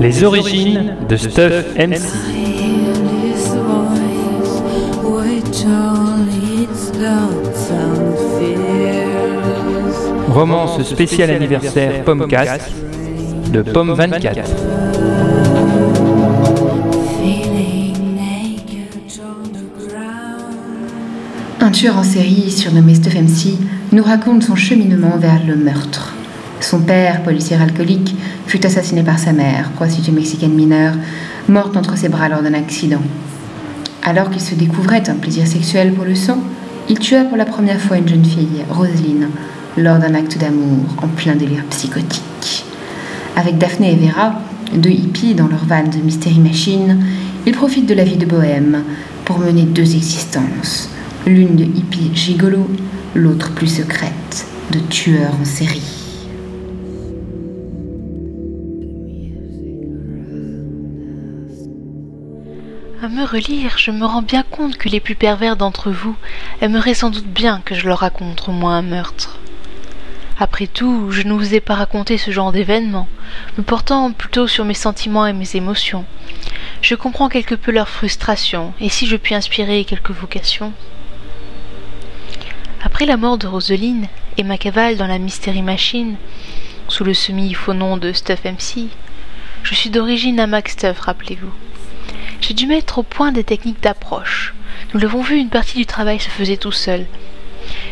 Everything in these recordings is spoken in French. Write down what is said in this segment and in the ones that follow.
Les origines de Stuff MC. Romance spécial anniversaire Pommecast de Pomme 24. En série surnommé Stuff MC nous raconte son cheminement vers le meurtre. Son père, policier alcoolique, fut assassiné par sa mère, prostituée mexicaine mineure, morte entre ses bras lors d'un accident. Alors qu'il se découvrait un plaisir sexuel pour le sang, il tua pour la première fois une jeune fille, Roseline, lors d'un acte d'amour en plein délire psychotique. Avec Daphné et Vera, deux hippies dans leur van de Mystery Machine, ils profitent de la vie de bohème pour mener deux existences, l'une de hippie gigolo, l'autre plus secrète, de tueur en série. À me relire, je me rends bien compte que les plus pervers d'entre vous aimeraient sans doute bien que je leur raconte au moins un meurtre. Après tout, je ne vous ai pas raconté ce genre d'événement, me portant plutôt sur mes sentiments et mes émotions. Je comprends quelque peu leur frustration, et si je puis inspirer quelques vocations. Après la mort de Roseline et ma cavale dans la Mystery Machine, sous le semi-faux nom de Stuff MC, je suis d'origine à Max Stuff, rappelez-vous. J'ai dû mettre au point des techniques d'approche. Nous l'avons vu, une partie du travail se faisait tout seul.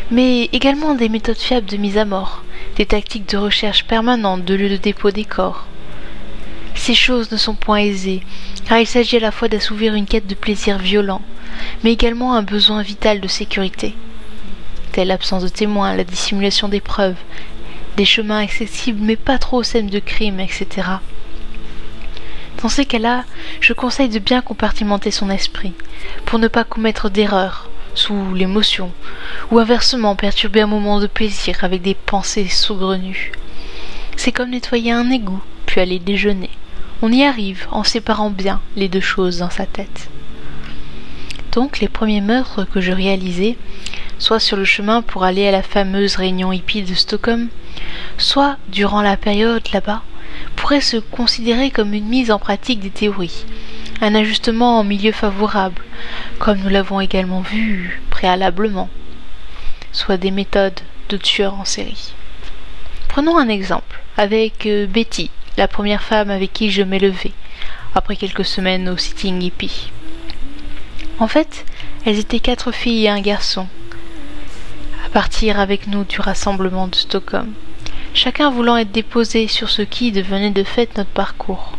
Mais également des méthodes fiables de mise à mort, des tactiques de recherche permanente de lieu de dépôt des corps. Ces choses ne sont point aisées, car il s'agit à la fois d'assouvir une quête de plaisir violent, mais également un besoin vital de sécurité. L'absence de témoins, la dissimulation des preuves, des chemins accessibles mais pas trop aux scènes de crime, etc. Dans ces cas-là, je conseille de bien compartimenter son esprit, pour ne pas commettre d'erreurs, sous l'émotion, ou inversement perturber un moment de plaisir avec des pensées saugrenues. C'est comme nettoyer un égout, puis aller déjeuner. On y arrive en séparant bien les deux choses dans sa tête. Donc les premiers meurtres que je réalisais, soit sur le chemin pour aller à la fameuse réunion hippie de Stockholm, soit durant la période là-bas, pourrait se considérer comme une mise en pratique des théories, un ajustement en milieu favorable, comme nous l'avons également vu préalablement, soit des méthodes de tueurs en série. Prenons un exemple avec euh, Betty, la première femme avec qui je levé, après quelques semaines au sitting hippie. En fait, elles étaient quatre filles et un garçon, à partir avec nous du rassemblement de Stockholm chacun voulant être déposé sur ce qui devenait de fait notre parcours.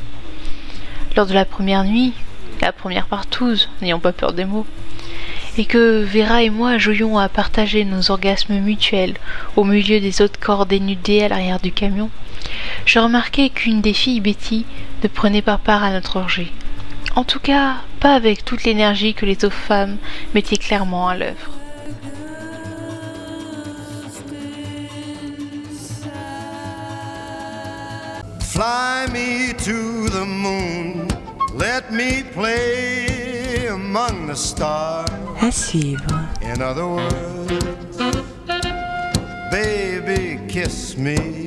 Lors de la première nuit, la première partouze, n'ayant pas peur des mots, et que Vera et moi jouions à partager nos orgasmes mutuels au milieu des autres corps dénudés à l'arrière du camion, je remarquai qu'une des filles, Betty, ne prenait pas part à notre orgie. En tout cas, pas avec toute l'énergie que les autres femmes mettaient clairement à l'œuvre. Fly me to the moon, let me play among the stars. À suivre. In other words, baby, kiss me